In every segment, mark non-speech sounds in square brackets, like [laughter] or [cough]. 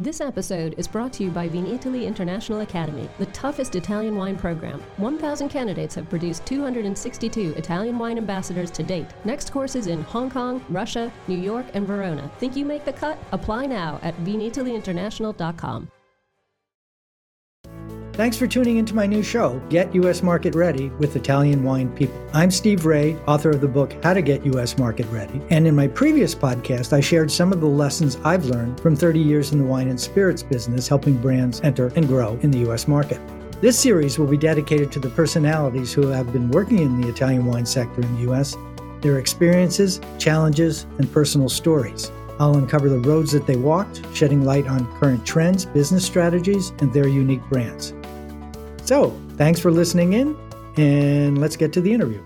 This episode is brought to you by Vinitaly International Academy, the toughest Italian wine program. 1,000 candidates have produced 262 Italian wine ambassadors to date. Next courses in Hong Kong, Russia, New York, and Verona. Think you make the cut? Apply now at vinitalyinternational.com. Thanks for tuning into my new show, Get U.S. Market Ready with Italian Wine People. I'm Steve Raye, author of the book How to Get U.S. Market Ready. And in my previous podcast, I shared some of the lessons I've learned from 30 years in the wine and spirits business, helping brands enter and grow in the U.S. market. This series will be dedicated to the personalities who have been working in the Italian wine sector in the U.S., their experiences, challenges, and personal stories. I'll uncover the roads that they walked, shedding light on current trends, business strategies, and their unique brands. So, thanks for listening in, and let's get to the interview.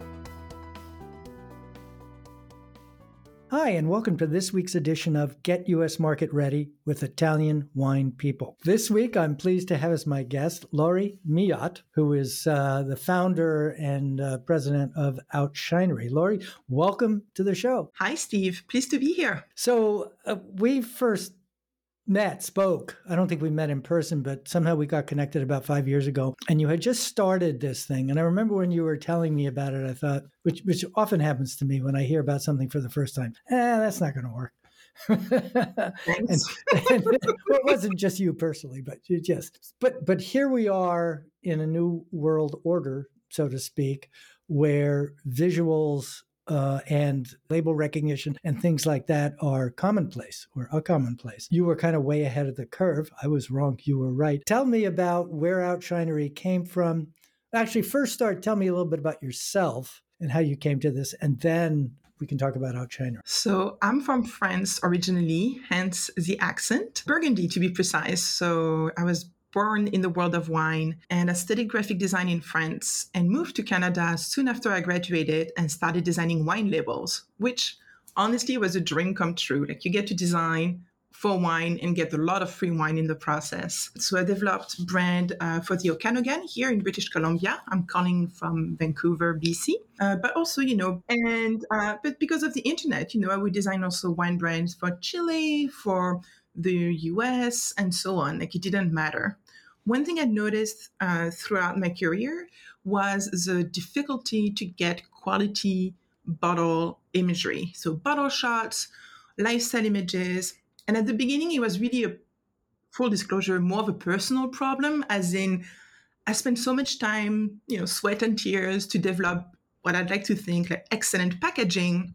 Hi, and welcome to this week's edition of Get US Market Ready with Italian Wine People. This week, I'm pleased to have as my guest Laurie Millotte, who is uh, the founder and uh, president of Outshinery. Laurie, welcome to the show. Hi, Steve. Pleased to be here. So, uh, we first met, spoke. I don't think we met in person, but somehow we got connected about five years ago. And you had just started this thing. And I remember when you were telling me about it, I thought, which which often happens to me when I hear about something for the first time, eh, that's not going to work. [laughs] and, [laughs] and well, it wasn't just you personally, but you just but but here we are in a new world order, so to speak, where visuals uh, and label recognition and things like that are commonplace or a commonplace. You were kind of way ahead of the curve. I was wrong. You were right. Tell me about where Outshinery came from. Actually, first start, tell me a little bit about yourself and how you came to this, and then we can talk about Outshinery. So I'm from France originally, hence the accent. Burgundy, to be precise. So I was born in the world of wine and I studied graphic design in France and moved to Canada soon after I graduated and started designing wine labels, which honestly was a dream come true. Like you get to design for wine and get a lot of free wine in the process. So I developed brand uh, for the Okanagan here in British Columbia. I'm calling from Vancouver, BC. Uh, but also, you know, and uh, but because of the internet, you know, I would design also wine brands for Chile, for the US, and so on. Like it didn't matter. One thing I noticed uh, throughout my career was the difficulty to get quality bottle imagery. So, bottle shots, lifestyle images. And at the beginning, it was really a full disclosure, more of a personal problem, as in, I spent so much time, you know, sweat and tears to develop what I'd like to think like excellent packaging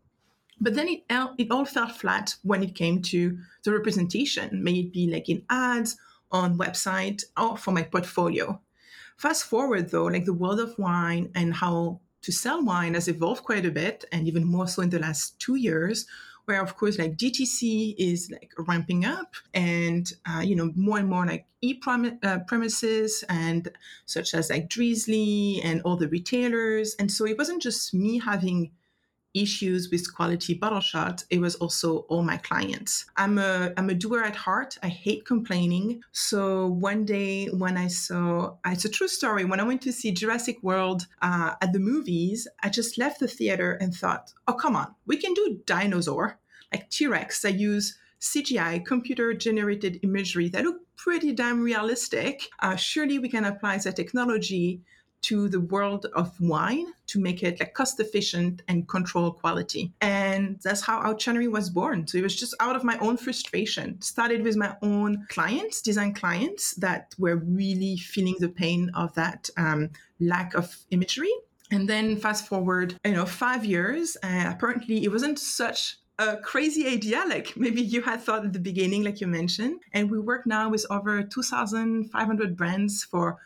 but then it, it all fell flat when it came to the representation, may it be like in ads, on website, or for my portfolio. Fast forward though, like the world of wine and how to sell wine has evolved quite a bit, and even more so in the last two years, where of course like DTC is like ramping up, and uh, you know more and more like e uh, premises and such as like Drizly and all the retailers, and so it wasn't just me having issues with quality bottle shots, it was also all my clients. I'm a I'm a doer at heart. I hate complaining. So one day when I saw, it's a true story. When I went to see Jurassic World uh, at the movies, I just left the theater and thought, oh come on, we can do dinosaur like T Rex. that use CGI, computer generated imagery that look pretty damn realistic. Uh, surely we can apply that technology to the world of wine to make it like cost efficient and control quality. And that's how Outshinery was born. So it was just out of my own frustration. Started with my own clients, design clients that were really feeling the pain of that um, lack of imagery. And then fast forward, you know, five years, and apparently it wasn't such a crazy idea like maybe you had thought at the beginning like you mentioned and we work now with over 2500 brands for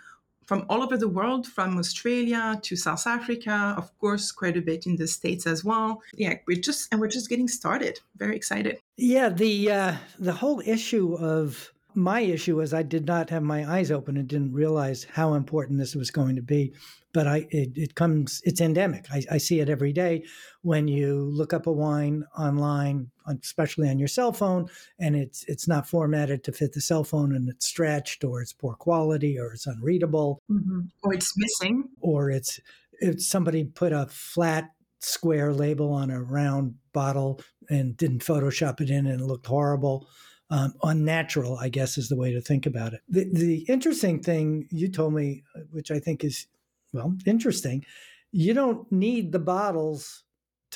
from all over the world, from Australia to South Africa, of course, quite a bit in the States as well. Yeah, we're just and we're just getting started. Very excited. Yeah, the uh, the whole issue of my issue is I did not have my eyes open and didn't realize how important this was going to be but I it, it comes it's endemic. I, I, see it every day when you look up a wine online, especially on your cell phone, and it's it's not formatted to fit the cell phone, and it's stretched, or it's poor quality, or it's unreadable, mm-hmm. or it's missing, or it's it's somebody put a flat square label on a round bottle and didn't Photoshop it in, and it looked horrible. um, unnatural, I guess is the way to think about it. The, the interesting thing you told me, uh, which I think is, well, interesting, you don't need the bottles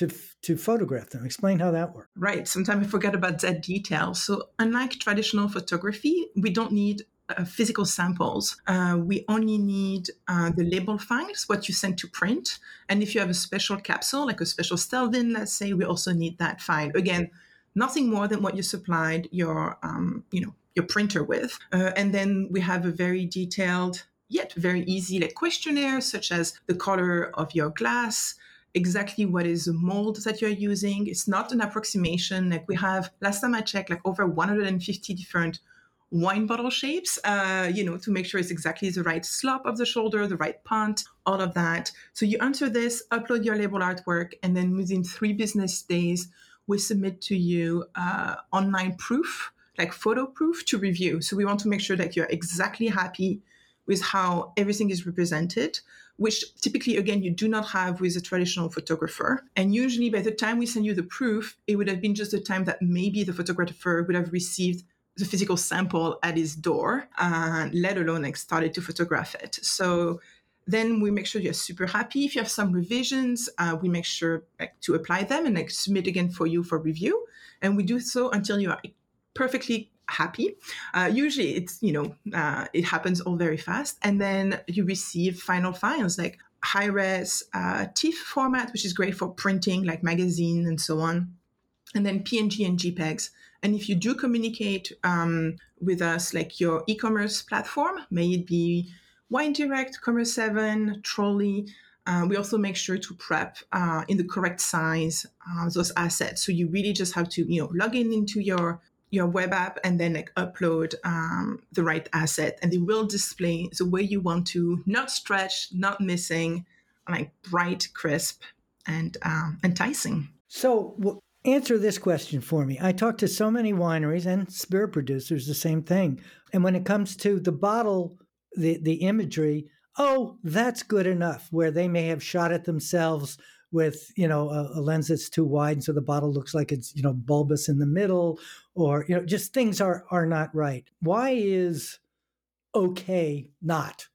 to to photograph them. Explain how that works. Right. Sometimes I forget about that detail. So unlike traditional photography, we don't need uh, physical samples. Uh, we only need uh, the label files, what you send to print. And if you have a special capsule, like a special Stelvin, let's say, we also need that file. Again, nothing more than what you supplied your, um, you know, your printer with. Uh, and then we have a very detailed, yet very easy like questionnaire, such as the color of your glass, exactly what is the mold that you're using. It's not an approximation. Like we have, last time I checked, like over 150 different wine bottle shapes, uh, you know, to make sure it's exactly the right slope of the shoulder, the right punt, all of that. So you enter this, upload your label artwork, and then within three business days, we submit to you uh, online proof, like photo proof to review. So we want to make sure that you're exactly happy with how everything is represented which typically, again, you do not have with a traditional photographer. And usually, by the time we send you the proof, it would have been just the time that maybe the photographer would have received the physical sample at his door, uh, let alone like started to photograph it. So then we make sure you're super happy. If you have some revisions, uh, we make sure like, to apply them and like submit again for you for review. And we do so until you are perfectly happy. Uh, usually, it's you know uh, it happens all very fast, and then you receive final files like high res uh, TIFF format, which is great for printing, like magazine and so on, and then PNG and JPEGs. And if you do communicate um, with us, like your e-commerce platform, may it be Wine Direct, Commerce7, Trolley. Uh, we also make sure to prep uh, in the correct size uh, those assets. So you really just have to, you know, log in into your your web app and then like upload um, the right asset. And they will display the way you want to not stretch not missing like bright crisp and um, enticing. So w- answer this question for me. I talk to so many wineries and spirit producers the same thing. And when it comes to the bottle the, the imagery oh that's good enough where they may have shot it themselves with you know a, a, lens that's too wide so the bottle looks like it's you know bulbous in the middle or you know just things are are not right. Why is okay not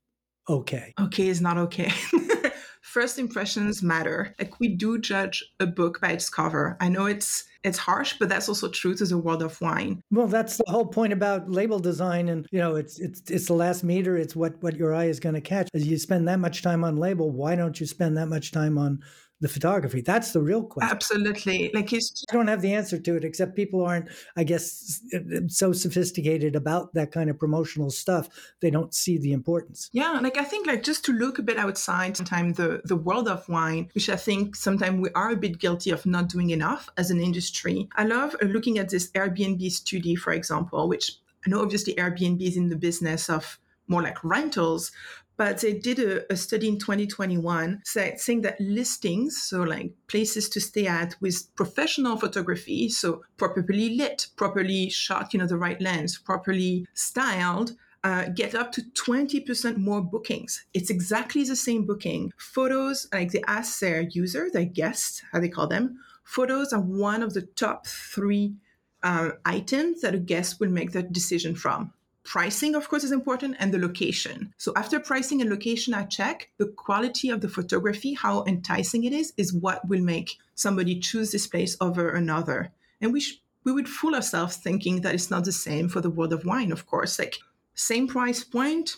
okay? Okay is not okay. [laughs] First impressions matter. Like we do judge a book by its cover. I know it's it's harsh but that's also true to the world of wine. Well that's the whole point about label design and you know it's it's it's the last meter. It's what what your eye is going to catch. As you spend that much time on label why don't you spend that much time on the photography? That's the real question. Absolutely. Like he's I don't have the answer to it except people aren't I guess so sophisticated about that kind of promotional stuff. They don't see the importance. Yeah, like I think like just to look a bit outside sometimes the the world of wine, which I think sometimes we are a bit guilty of not doing enough as an industry. I love uh, looking at this Airbnb study for example, which I know obviously Airbnb is in the business of more like rentals, but they did a, a study in 2021 saying that listings, so like places to stay at with professional photography, so properly lit, properly shot, you know, the right lens, properly styled, uh, get up to 20% more bookings. It's exactly the same booking. Photos, like they ask their user, their guests, how they call them, photos are one of the top three uh, items that a guest will make that decision from pricing, of course, is important and the location. So after pricing and location, I check the quality of the photography, how enticing it is, is what will make somebody choose this place over another. And we sh- we would fool ourselves thinking that it's not the same for the world of wine, of course. Like same price point,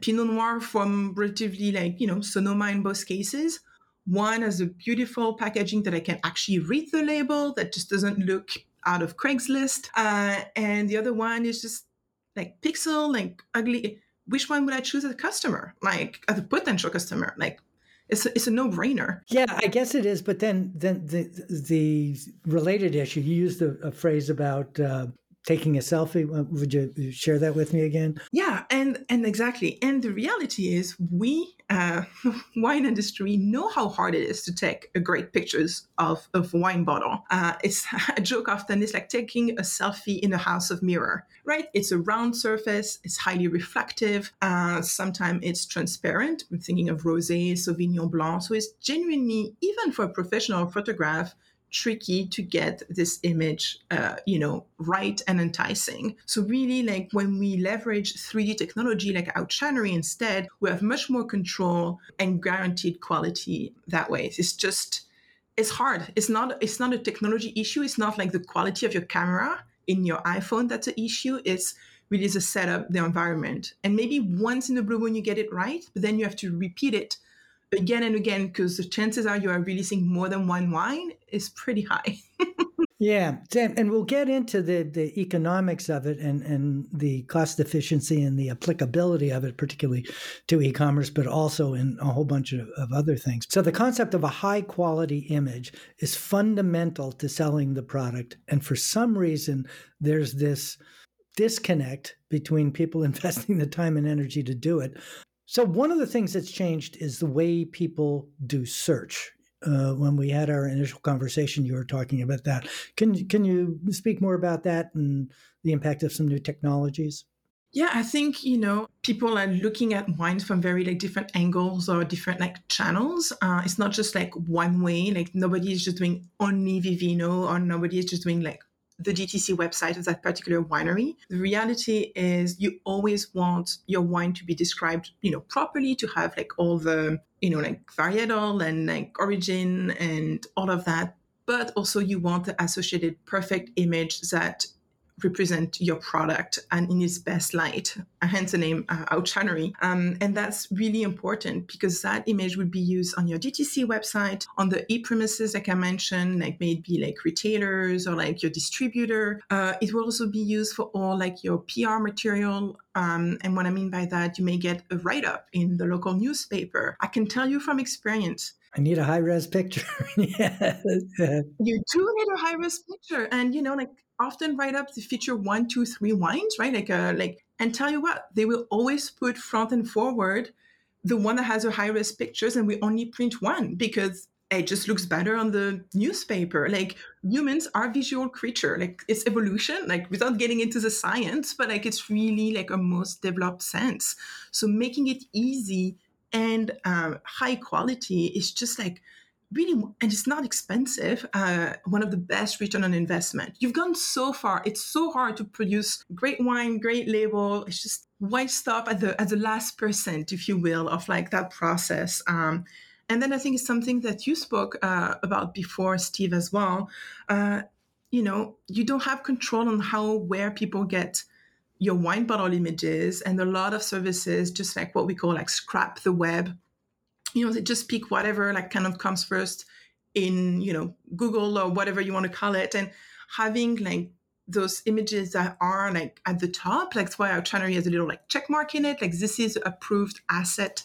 Pinot Noir from relatively like, you know, Sonoma in both cases. One has a beautiful packaging that I can actually read the label that just doesn't look out of Craigslist. Uh, and the other one is just like pixel, like ugly. Which one would I choose as a customer? Like as a potential customer? Like it's a, it's a no-brainer. Yeah, I guess it is. But then then the the related issue. You used a, a phrase about uh, taking a selfie. Would you share that with me again? Yeah, and and exactly. And the reality is, we uh, [laughs] wine industry know how hard it is to take a great pictures of of wine bottle. Uh, it's [laughs] a joke often. It's like taking a selfie in a house of mirror, right? It's a round surface. It's highly reflective. Uh, sometimes it's transparent. I'm thinking of rosé, Sauvignon Blanc. So it's genuinely, even for a professional photograph, tricky to get this image, uh, you know, right and enticing. So really, like when we leverage 3D technology like Outshinery instead, we have much more control and guaranteed quality that way. It's just it's hard. It's not it's not a technology issue. It's not like the quality of your camera in your iPhone that's an issue. It's really the setup, the environment. And maybe once in the blue moon you get it right, but then you have to repeat it again and again because the chances are you are releasing more than one wine is pretty high. [laughs] yeah, and we'll get into the the economics of it and and the cost efficiency and the applicability of it, particularly to e-commerce, but also in a whole bunch of, of other things. So the concept of a high quality image is fundamental to selling the product, and for some reason, there's this disconnect between people [laughs] investing the time and energy to do it so, one of the things that's changed is the way people do search. Uh, when we had our initial conversation, you were talking about that. Can can you speak more about that and the impact of some new technologies? Yeah, I think you know people are looking at wine from very like different angles or different like channels. Uh, it's not just like one way. Like nobody is just doing only Vivino, or nobody is just doing like the DTC website of that particular winery. The reality is you always want your wine to be described, you know, properly to have like all the, you know, like varietal and like origin and all of that. But also you want the associated perfect image that represent your product and in its best light, hence the name uh, Outshinery. Um, and that's really important because that image would be used on your DTC website, on the e-premises, like I mentioned, like maybe like retailers or like your distributor. Uh, it will also be used for all like your PR material. Um, and what I mean by that, you may get a write-up in the local newspaper. I can tell you from experience, I need a high res picture. [laughs] yeah. You do need a high res picture. And, you know, like often write up the feature one, two, three wines, right? Like, uh, like, and tell you what, they will always put front and forward the one that has a high res pictures, and we only print one because it just looks better on the newspaper. Like humans are visual creature. Like it's evolution. Like without getting into the science, but like it's really like a most developed sense. So making it easy and uh, high quality is just like really and it's not expensive uh, one of the best return on investment. You've gone so far it's so hard to produce great wine great label it's just why stop at the at the last percent if you will of like that process um, and then i think it's something that you spoke uh, about before steve as well uh, you know you don't have control on how where people get your wine bottle images and a lot of services just like what we call like scrap the web. You know they just pick whatever like kind of comes first in you know google or whatever you want to call it. And having like those images that are like at the top like that's why Outshinery has a little like check mark in it. Like this is approved asset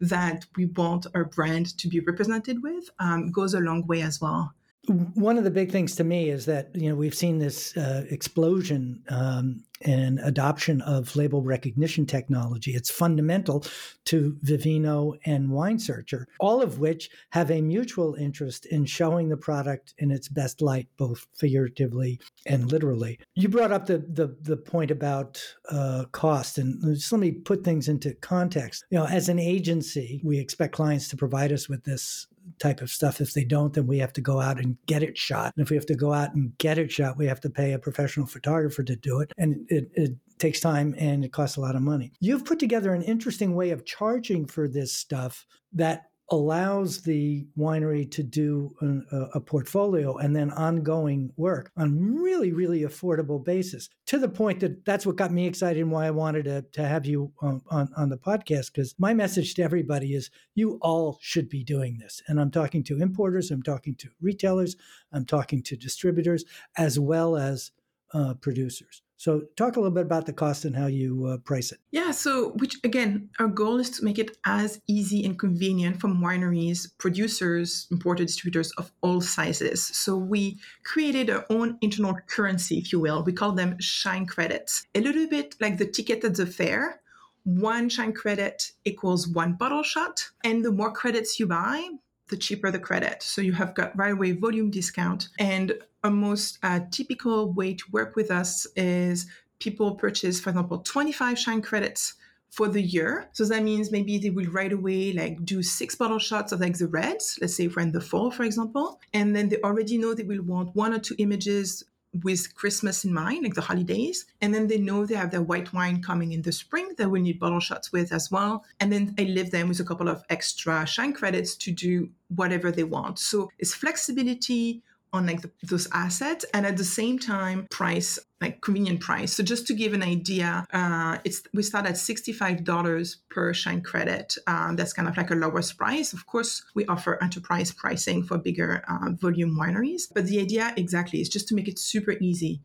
that we want our brand to be represented with um, goes a long way as well one of the big things to me is that you know we've seen this uh, explosion um, in adoption of label recognition technology. It's fundamental to Vivino and Wine Searcher, all of which have a mutual interest in showing the product in its best light, both figuratively and literally. You brought up the the, the point about uh, cost, and just let me put things into context. You know, as an agency, we expect clients to provide us with this type of stuff. If they don't, then we have to go out and get it shot. And if we have to go out and get it shot, we have to pay a professional photographer to do it. And it, it takes time and it costs a lot of money. You've put together an interesting way of charging for this stuff that allows the winery to do a, a, portfolio and then ongoing work on really really affordable basis to the point that that's what got me excited and why i wanted to, to have you on, on, on the podcast because my message to everybody is you all should be doing this. And i'm talking to importers i'm talking to retailers i'm talking to distributors as well as uh, producers so, talk a little bit about the cost and how you uh, price it. Yeah. So, which again, our goal is to make it as easy and convenient for wineries, producers, importer distributors of all sizes. So, we created our own internal currency, if you will. We call them shine credits. A little bit like the ticket at the fair. One shine credit equals one bottle shot. And the more credits you buy, the cheaper the credit. So you have got right away volume discount. And a most uh, typical way to work with us is people purchase, for example, 25 Shine credits for the year. So that means maybe they will right away like do six bottle shots of like the reds, let's say we're in the fall, for example. And then they already know they will want one or two images with Christmas in mind, like the holidays. And then they know they have their white wine coming in the spring that we need bottle shots with as well. And then I leave them with a couple of extra shine credits to do whatever they want. So it's flexibility on like the, those assets and at the same time price like convenient price. So just to give an idea uh, it's we start at $65 per shine credit um, that's kind of like a lowest price. Of course we offer enterprise pricing for bigger uh, volume wineries but the idea exactly is just to make it super easy.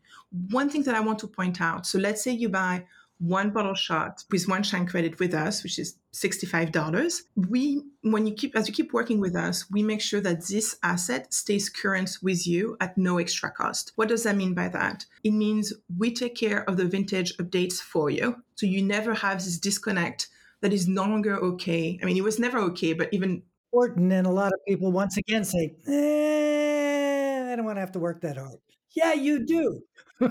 One thing that i want to point out so let's say you buy one bottle shot with one shine credit with us, which is $65. We, when you keep, as you keep working with us, we make sure that this asset stays current with you at no extra cost. What does that mean by that? It means we take care of the vintage updates for you. So you never have this disconnect that is no longer okay. I mean, it was never okay, but even important. And a lot of people once again say, eh, I don't want to have to work that hard. Yeah, you do. [laughs] you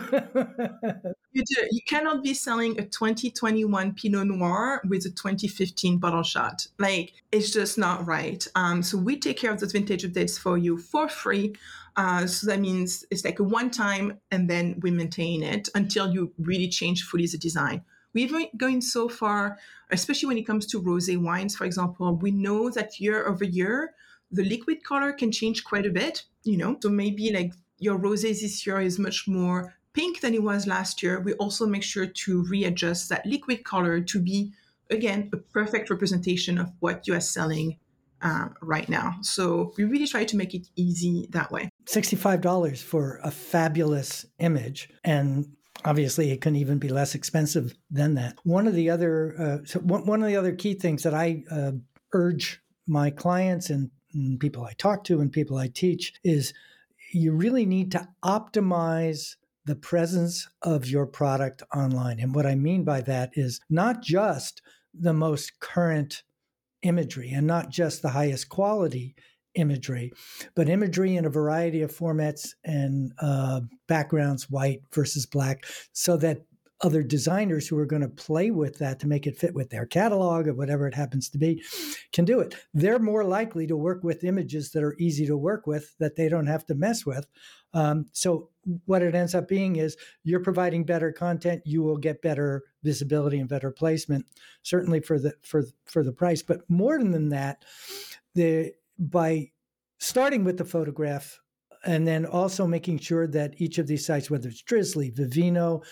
do. You cannot be selling a 2021 Pinot Noir with a 2015 bottle shot. Like it's just not right. Um, so we take care of those vintage updates for you for free. Uh, so that means it's like a one time, and then we maintain it until you really change fully the design. We've been going so far, especially when it comes to rosé wines, for example. We know that year over year, the liquid color can change quite a bit. You know, so maybe like your rosé this year is much more pink than it was last year, we also make sure to readjust that liquid color to be, again, a perfect representation of what you are selling uh, right now. So we really try to make it easy that way. $65 for a fabulous image. And obviously it can even be less expensive than that. One of the other, uh, so one, one of the other key things that I uh, urge my clients and, and people I talk to and people I teach is you really need to optimize the presence of your product online. And what I mean by that is not just the most current imagery and not just the highest quality imagery, but imagery in a variety of formats and uh, backgrounds, white versus black, so that other designers who are going to play with that to make it fit with their catalog or whatever it happens to be can do it. They're more likely to work with images that are easy to work with that they don't have to mess with. Um, so what it ends up being is you're providing better content, you will get better visibility and better placement, certainly for the for for the price. But more than that, the by starting with the photograph and then also making sure that each of these sites, whether it's Drizly, Vivino,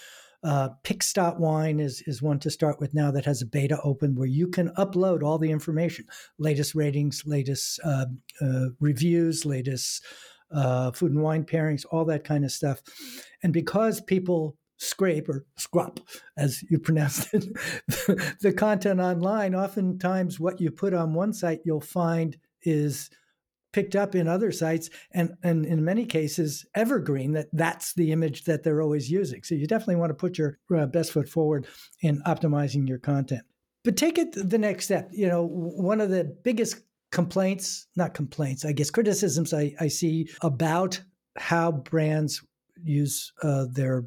uh, Pix.wine is, is one to start with now that has a beta open where you can upload all the information, latest ratings, latest uh, uh, reviews, latest uh, food and wine pairings, all that kind of stuff. And because people scrape or scrap, as you pronounce it, [laughs] the content online, oftentimes what you put on one site you'll find is – picked up in other sites and, and in many cases evergreen that that's the image that they're always using. So you definitely want to put your uh, best foot forward in optimizing your content. But take it the next step. You know one of the biggest complaints not complaints i guess criticisms i, I see about how brands use uh, their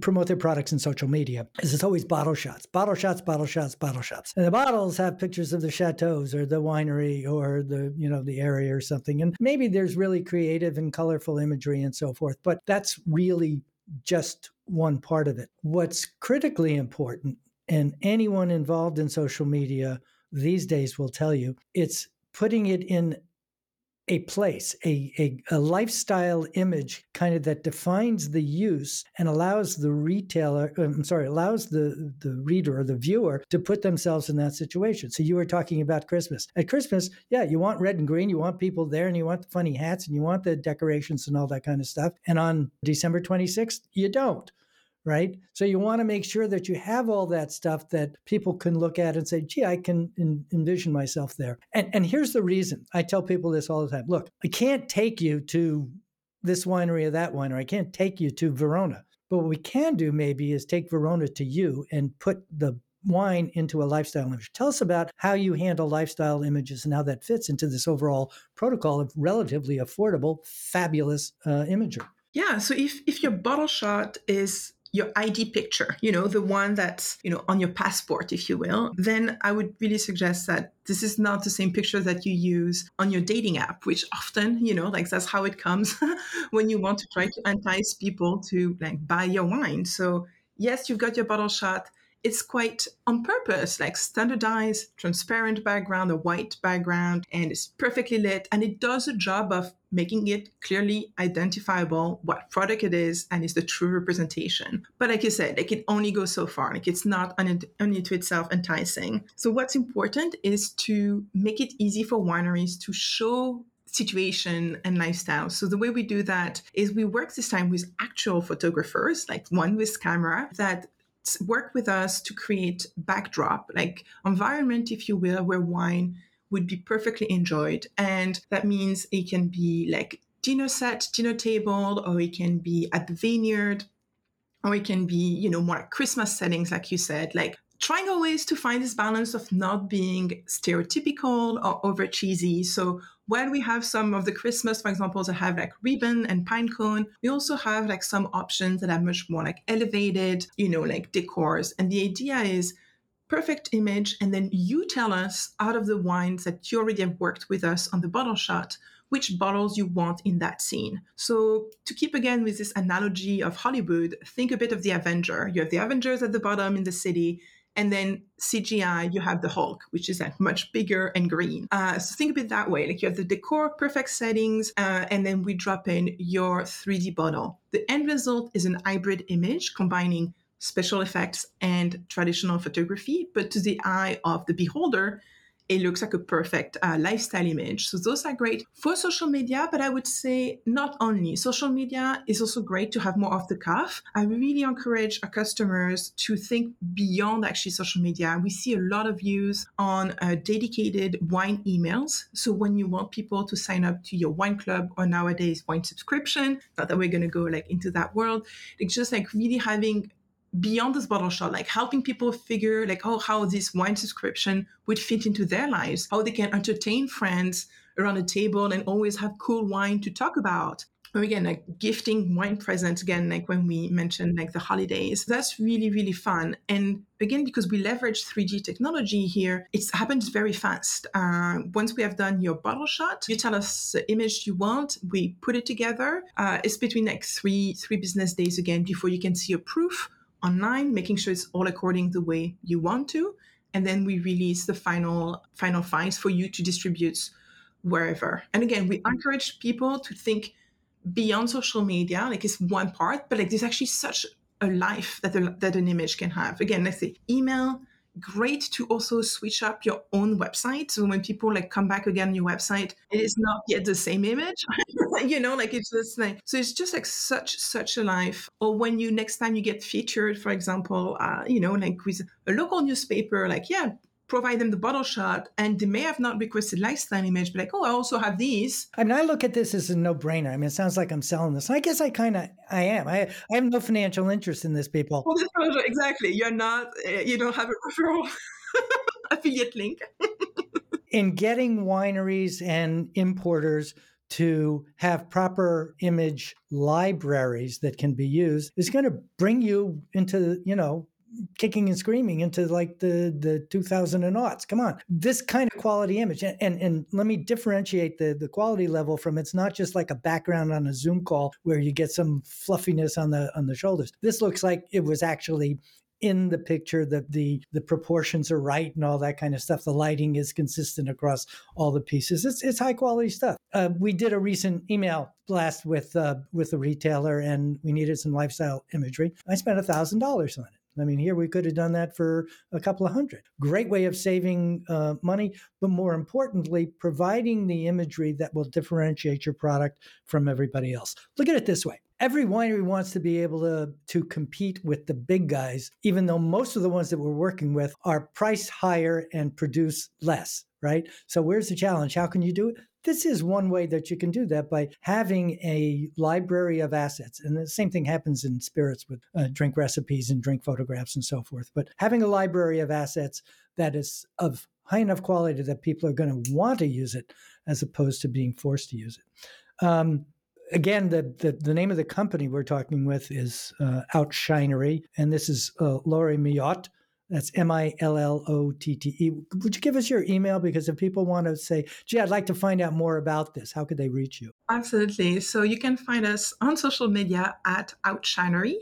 promote their products in social media is it's always bottle shots, bottle shots, bottle shots, bottle shots. And the bottles have pictures of the chateaus or the winery or the, you know, the area or something. And maybe there's really creative and colorful imagery and so forth, but that's really just one part of it. What's critically important, and anyone involved in social media these days will tell you, it's putting it in a place, a, a, a, lifestyle image kind of that defines the use and allows the retailer, um, I'm sorry, allows the, the reader or the viewer to put themselves in that situation. So you were talking about Christmas. At Christmas, yeah, you want red and green, you want people there, and you want the funny hats, and you want the decorations and all that kind of stuff. And on December 26th, you don't right? So you want to make sure that you have all that stuff that people can look at and say, gee, I can en- envision myself there. And, and here's the reason I tell people this all the time look, I can't take you to this winery or that winery, I can't take you to Verona. But what we can do maybe is take Verona to you and put the wine into a lifestyle image. Tell us about how you handle lifestyle images and how that fits into this overall protocol of relatively affordable, fabulous uh, imagery. Yeah, so if if your bottle shot is your ID picture, you know, the one that's, you know, on your passport, if you will, then I would really suggest that this is not the same picture that you use on your dating app, which often, you know, like that's how it comes [laughs] when you want to try to entice people to like buy your wine. So yes, you've got your bottle shot it's quite on purpose, like standardized, transparent background, a white background, and it's perfectly lit. And it does a job of making it clearly identifiable what product it is and is the true representation. But like you said, like it only goes so far. Like it's not only to itself enticing. So what's important is to make it easy for wineries to show situation and lifestyle. So the way we do that is we work this time with actual photographers, like one with camera that work with us to create backdrop, like environment, if you will, where wine would be perfectly enjoyed. And that means it can be like dinner set, dinner table, or it can be at the vineyard, or it can be, you know, more Christmas settings, like you said, like trying always to find this balance of not being stereotypical or over cheesy. So when we have some of the Christmas, for example, that have like ribbon and pine cone, we also have like some options that are much more like elevated, you know, like decors. And the idea is perfect image. And then you tell us out of the wines that you already have worked with us on the bottle shot, which bottles you want in that scene. So, to keep again with this analogy of Hollywood, think a bit of the Avenger. You have the Avengers at the bottom in the city, and then CGI, you have the Hulk, which is like much bigger and green. Uh, so think of it that way. Like you have the decor, perfect settings, uh, and then we drop in your 3D bottle. The end result is an hybrid image combining special effects and traditional photography, but to the eye of the beholder, it looks like a perfect uh, lifestyle image. So those are great for social media, but I would say not only. Social media is also great to have more off the cuff. I really encourage our customers to think beyond actually social media. We see a lot of use on uh, dedicated wine emails. So when you want people to sign up to your wine club or nowadays wine subscription, not that we're going to go like into that world, it's just like really having beyond this bottle shot, like helping people figure like oh how this wine subscription would fit into their lives, how they can entertain friends around a table and always have cool wine to talk about. Or again, like gifting wine presents again, like when we mentioned like the holidays. That's really, really fun. And again, because we leverage 3D technology here, it happens very fast. Uh, once we have done your bottle shot, you tell us the image you want, we put it together. Uh, it's between like three three business days again before you can see a proof online, making sure it's all according the way you want to. And then we release the final final files for you to distribute wherever. And again, we encourage people to think beyond social media, like it's one part, but like there's actually such a life that, a, that an image can have. Again, let's say email, great to also switch up your own website. So when people like come back again your website, it is not yet the same image. [laughs] you know, like it's just like so it's just like such such a life. Or when you next time you get featured, for example, uh, you know, like with a local newspaper, like yeah, provide them the bottle shot and they may have not requested lifestyle image, but like, oh, I also have these. I mean, I look at this as a no brainer. I mean, it sounds like I'm selling this. I guess I kind of, I am. I, I have no financial interest in this, people. Well, exactly. You're not, eh, you don't have a referral [laughs] affiliate link. [laughs] in getting wineries and importers to have proper image libraries that can be used is going to bring you into, you know, kicking and screaming into like the the 2000 and aughts. Come on, this kind of quality image, and, and and let me differentiate the the quality level from it's not just like a background on a Zoom call where you get some fluffiness on the on the shoulders. This looks like it was actually in the picture that the the proportions are right and all that kind of stuff. The lighting is consistent across all the pieces. It's it's high quality stuff. Uh, we did a recent email blast with uh, with a retailer and we needed some lifestyle imagery. I spent a thousand dollars on it I mean, here we could have done that for a couple of hundred. Great way of saving uh, money, but more importantly, providing the imagery that will differentiate your product from everybody else. Look at it this way. Every winery wants to be able to, to compete with the big guys, even though most of the ones that we're working with are priced higher and produce less, right? So, where's the challenge? How can you do it? This is one way that you can do that by having a library of assets. And the same thing happens in spirits with uh, drink recipes and drink photographs and so forth. But having a library of assets that is of high enough quality that people are going to want to use it as opposed to being forced to use it. Um, again, the, the, the name of the company we're talking with is uh, Outshinery, and this is uh, Laurie Millotte. That's M I L L O T T E. Would you give us your email? Because if people want to say, gee, I'd like to find out more about this, how could they reach you? Absolutely. So you can find us on social media at Outshinery.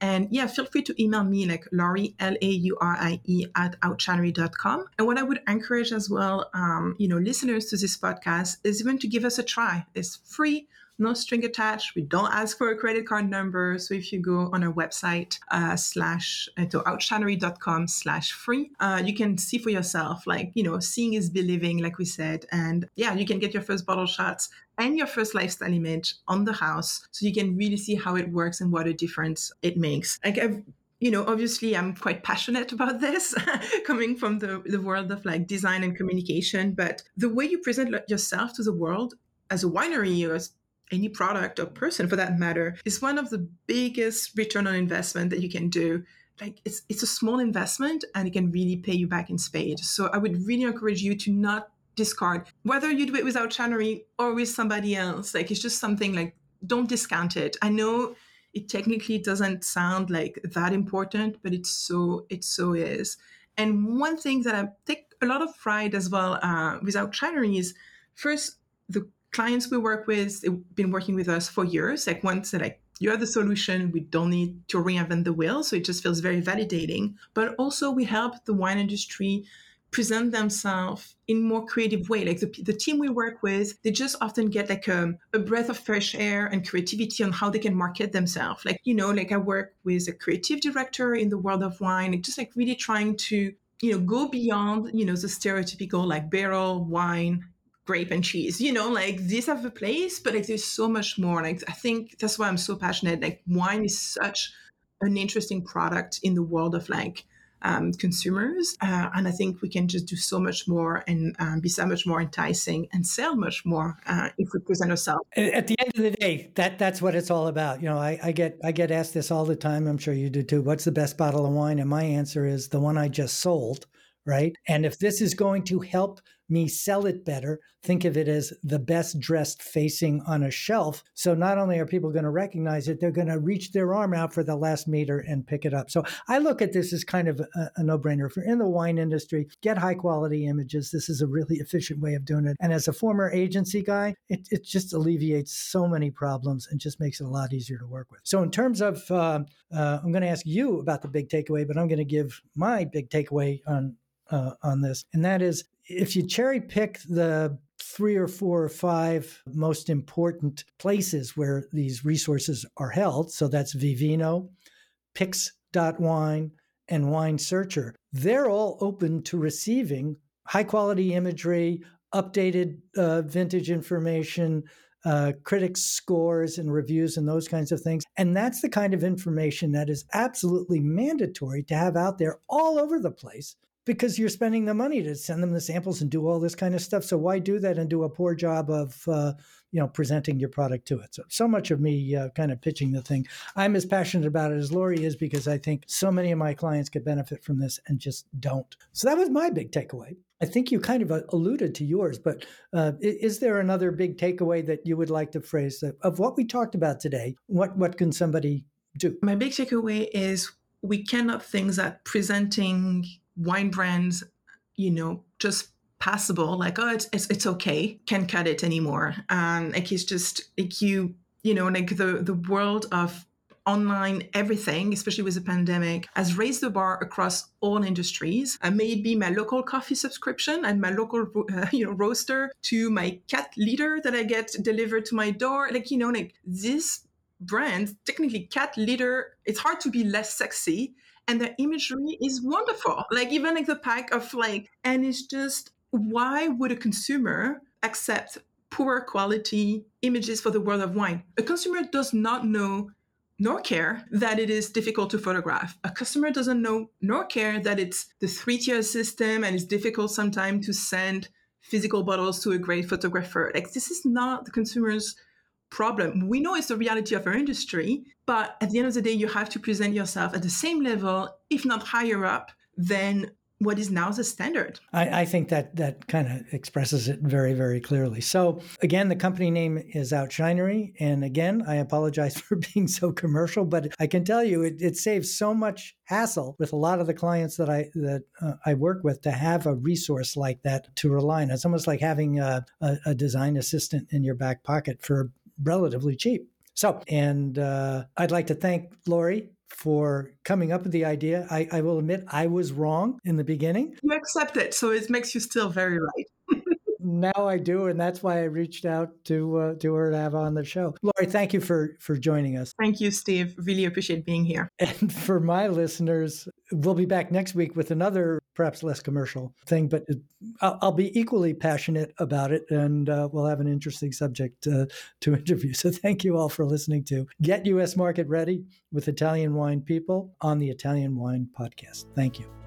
And yeah, feel free to email me like Laurie, L A U R I E, at outshinery.com. And what I would encourage as well, um, you know, listeners to this podcast is even to give us a try. It's free no string attached. We don't ask for a credit card number. So if you go on our website, uh, slash, uh, to outshinery.com slash free, uh, you can see for yourself, like, you know, seeing is believing, like we said. And yeah, you can get your first bottle shots and your first lifestyle image on the house. So you can really see how it works and what a difference it makes. Like I've, you know, obviously I'm quite passionate about this [laughs] coming from the, the world of like design and communication, but the way you present yourself to the world as a winery or as any product or person for that matter is one of the biggest return on investment that you can do. Like it's it's a small investment and it can really pay you back in spades. So i would really encourage you to not discard whether you do it without Outshinery or with somebody else. Like it's just something like don't discount it. I know it technically doesn't sound like that important but it's so it so is. And one thing that i take a lot of pride as well uh, with Outshinery is first the clients we work with, they've been working with us for years. Like once they're like, you have the solution. We don't need to reinvent the wheel. So it just feels very validating. But also we help the wine industry present themselves in more creative way. Like the, the team we work with, they just often get like a, um, a breath of fresh air and creativity on how they can market themselves. Like, you know, like I work with a creative director in the world of wine, just like really trying to, you know, go beyond, you know, the stereotypical like barrel wine grape and cheese you know like these have a place but like there's so much more like i think that's why i'm so passionate like wine is such an interesting product in the world of like um, consumers uh, and i think we can just do so much more and um, be so much more enticing and sell much more uh, if we present ourselves. At the end of the day that that's what it's all about you know I, I get i get asked this all the time i'm sure you do too what's the best bottle of wine? And my answer is the one i just sold right? And if this is going to help me sell it better. Think of it as the best dressed facing on a shelf. So not only are people going to recognize it, they're going to reach their arm out for the last meter and pick it up. So I look at this as kind of a, a no brainer. If you're in the wine industry, get high quality images. This is a really efficient way of doing it. And as a former agency guy, it, it just alleviates so many problems and just makes it a lot easier to work with. So in terms of, uh, uh, I'm going to ask you about the big takeaway, but I'm going to give my big takeaway on uh, on this, and that is if you cherry pick the three or four or five most important places where these resources are held, so that's Vivino, Pix.wine, and Wine Searcher, they're all open to receiving high quality imagery, updated uh, vintage information, uh, critics' scores and reviews and those kinds of things. And that's the kind of information that is absolutely mandatory to have out there all over the place because you're spending the money to send them the samples and do all this kind of stuff. So why do that and do a poor job of uh, you know presenting your product to it? So so much of me uh, kind of pitching the thing. I'm as passionate about it as Laurie is because I think so many of my clients could benefit from this and just don't. So that was my big takeaway. I think you kind of uh, alluded to yours, but uh, is there another big takeaway that you would like to phrase of what we talked about today? What what can somebody do? My big takeaway is we cannot think that presenting wine brands, you know, just passable, like, oh, it's, it's, it's okay, can't cut it anymore. Um, like it's just like you, you know, like the, the world of online everything, especially with the pandemic, has raised the bar across all industries. And may it be my local coffee subscription and my local, uh, [laughs] you know, roaster to my cat litter that I get delivered to my door. Like, you know, like this brand, technically cat litter, it's hard to be less sexy and the imagery is wonderful. Like even like the pack of like, and it's just why would a consumer accept poor quality images for the world of wine? A consumer does not know nor care that it is difficult to photograph. A customer doesn't know nor care that it's the three tier system and it's difficult sometimes to send physical bottles to a great photographer. Like this is not the consumer's problem. We know it's the reality of our industry, but at the end of the day, you have to present yourself at the same level, if not higher up, than what is now the standard. I, I think that that kind of expresses it very, very clearly. So again, the company name is Outshinery, and again, I apologize [laughs] for being so commercial, but I can tell you it, it saves so much hassle with a lot of the clients that I that uh, I work with to have a resource like that to rely on. It's almost like having a, a, a design assistant in your back pocket for relatively cheap. So, and uh, I'd like to thank Laurie for coming up with the idea. I, I will admit I was wrong in the beginning. You accept it, so it makes you still very right now I do, and that's why I reached out to uh, to her to have on the show. Laurie, thank you for for joining us. Thank you, Steve. Really appreciate being here. [laughs] And for my listeners, we'll be back next week with another perhaps less commercial thing, but I'll, I'll be equally passionate about it, and uh, we'll have an interesting subject uh, to [laughs] interview. So thank you all for listening to Get U.S. Market Ready with Italian Wine People on the Italian Wine Podcast. Thank you.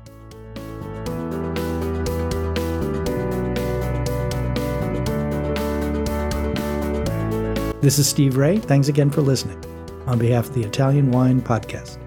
This is Steve Raye. Thanks again for listening on behalf of the Italian Wine Podcast.